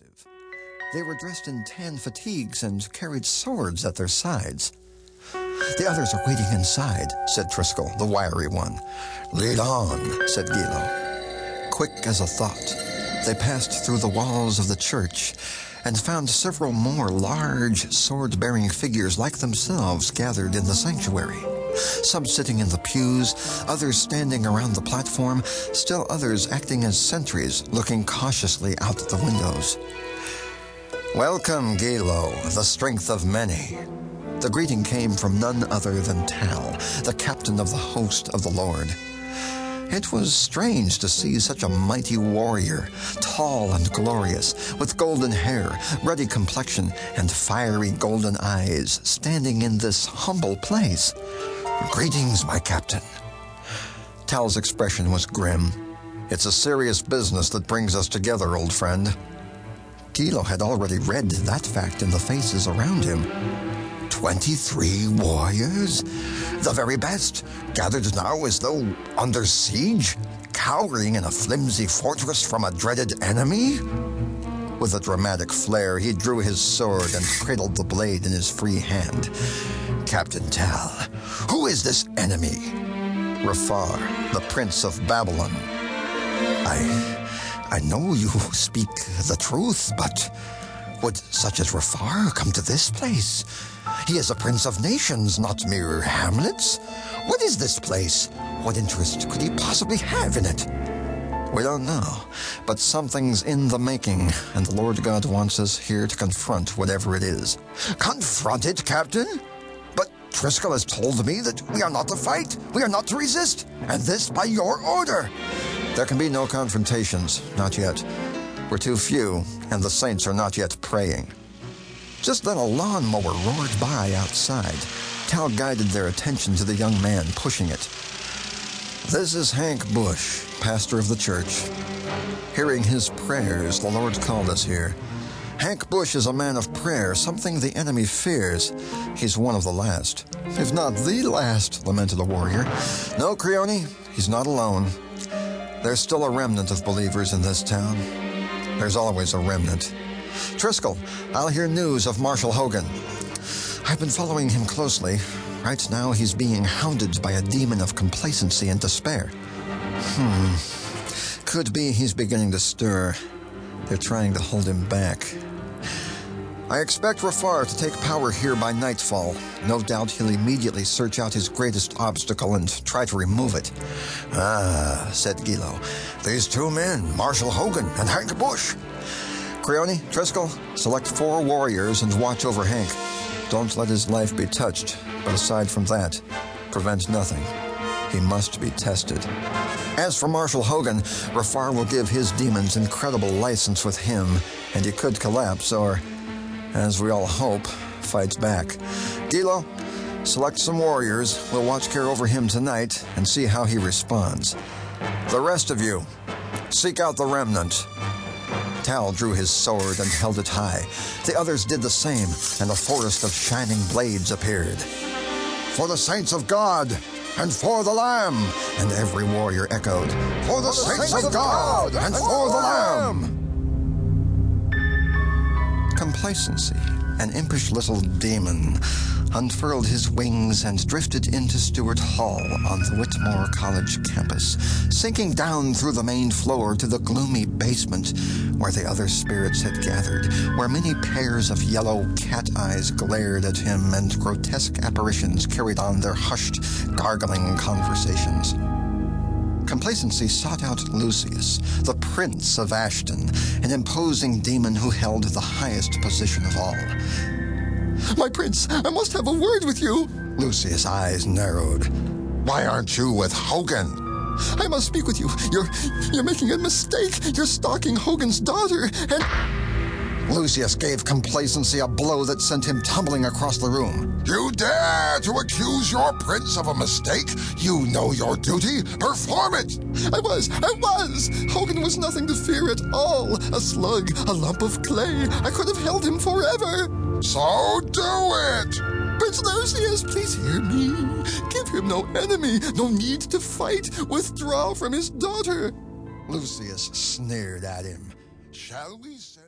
impressive. They were dressed in tan fatigues and carried swords at their sides. The others are waiting inside, said Triskal, the wiry one. Lead on, said Guilo. Quick as a thought, they passed through the walls of the church and found several more large, sword bearing figures like themselves gathered in the sanctuary. Some sitting in the pews, others standing around the platform, still others acting as sentries, looking cautiously out the windows. Welcome, Guilo, the strength of many. The greeting came from none other than Tal, the captain of the host of the Lord. It was strange to see such a mighty warrior, tall and glorious, with golden hair, ruddy complexion, and fiery golden eyes, standing in this humble place. Greetings, my captain. Tal's expression was grim. It's a serious business that brings us together, old friend. Guilo had already read that fact in the faces around him. Twenty-three warriors? The very best, gathered now as though under siege, cowering in a flimsy fortress from a dreaded enemy? With a dramatic flare, he drew his sword and cradled the blade in his free hand. Captain Tal, who is this enemy? Rafar, the prince of Babylon. I. I know you speak the truth, but would such as Rafar come to this place? He is a prince of nations, not mere hamlets. What is this place? What interest could he possibly have in it? We don't know, but something's in the making, and the Lord God wants us here to confront whatever it is. Confront it, Captain? Triskal has told me that we are not to fight, we are not to resist, and this by your order. There can be no confrontations, not yet. We're too few, and the saints are not yet praying. Just then a lawnmower roared by outside. Tal guided their attention to the young man pushing it. This is Hank Busche, pastor of the church. Hearing his prayers, the Lord called us here. Hank Busche is a man of prayer, something the enemy fears. He's one of the last. If not the last, lamented the warrior. No, Krioni, he's not alone. There's still a remnant of believers in this town. There's always a remnant. Triskal, I'll hear news of Marshall Hogan. I've been following him closely. Right now, he's being hounded by a demon of complacency and despair. Hmm. Could be he's beginning to stir. They're trying to hold him back. I expect Rafar to take power here by nightfall. No doubt he'll immediately search out his greatest obstacle and try to remove it. Ah, said Guilo. These two men, Marshall Hogan and Hank Busche. Krioni, Triskal, select four warriors and watch over Hank. Don't let his life be touched, but aside from that, prevent nothing. He must be tested. As for Marshall Hogan, Rafar will give his demons incredible license with him, and he could collapse or as we all hope, fights back. Guilo, select some warriors. We'll watch care over him tonight and see how he responds. The rest of you, seek out the remnant. Tal drew his sword and held it high. The others did the same, and a forest of shining blades appeared. For the saints of God and for the Lamb! And every warrior echoed, For the, for the saints, saints, of God, God and for the Lamb! Complacency, an impish little demon, unfurled his wings and drifted into Stewart Hall on the Whitmore College campus, sinking down through the main floor to the gloomy basement where the other spirits had gathered, where many pairs of yellow cat eyes glared at him and grotesque apparitions carried on their hushed, gargling conversations. Complacency sought out Lucius, the Prince of Ashton, an imposing demon who held the highest position of all. My prince, I must have a word with you. Lucius' eyes narrowed. Why aren't you with Hogan? I must speak with you. You're you're making a mistake. You're stalking Hogan's daughter, and Lucius gave complacency a blow that sent him tumbling across the room. You dare to accuse your prince of a mistake? You know your duty. Perform it! I was, I was! Hogan was nothing to fear at all. A slug, a lump of clay. I could have held him forever. So do it! Prince Lucius, please hear me. Give him no enemy, no need to fight. Withdraw from his daughter. Lucius sneered at him. Shall we say?